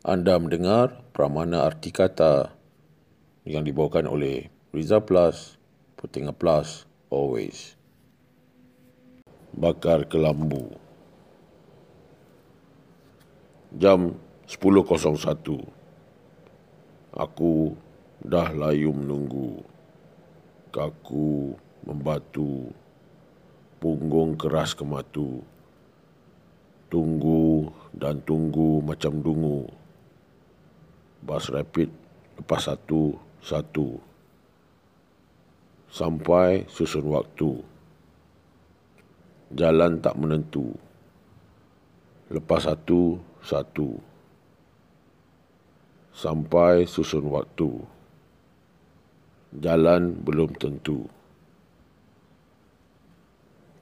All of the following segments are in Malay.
Anda mendengar Pramana Arti Kata yang dibawakan oleh Riza Plus, Putinga Plus, Always. Bakar Kelambu Jam 10.01 Aku dah layu menunggu. Kaku membatu Punggung keras kematu. Tunggu dan tunggu macam dungu Bas rapid lepas satu, satu. Sampai susun waktu. Jalan tak menentu. Lepas satu, satu. Sampai susun waktu. Jalan belum tentu.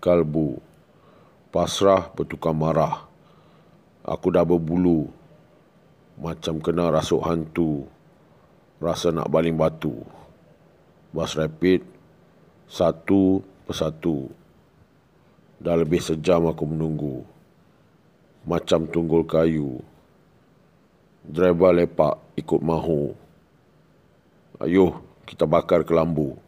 Kalbu. Pasrah bertukar marah. Aku dah berbulu Macam kena rasuk hantu. Rasa nak baling batu. Bas rapid Satu persatu Dah lebih sejam aku menunggu. Macam tunggul kayu. Driver lepak ikut mahu. Ayuh kita bakar kelambu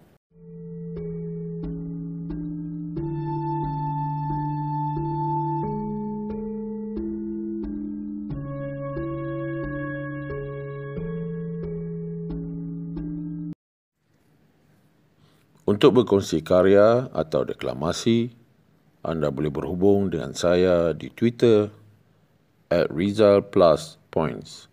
Untuk berkongsi karya atau deklamasi, anda boleh berhubung dengan saya di Twitter at Rizal Plus Points.